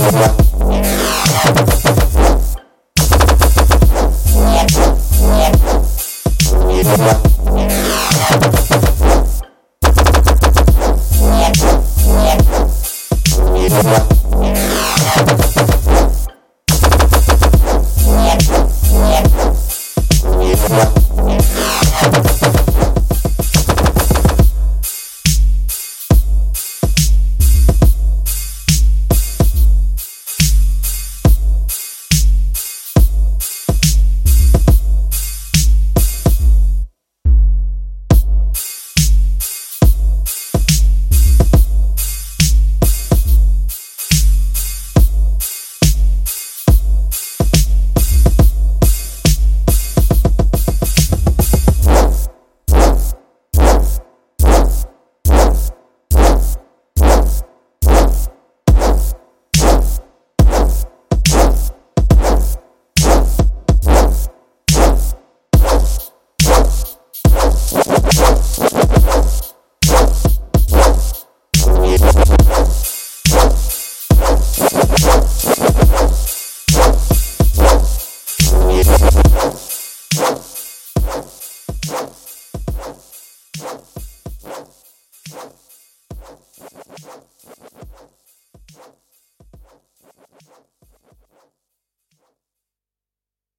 Yeah.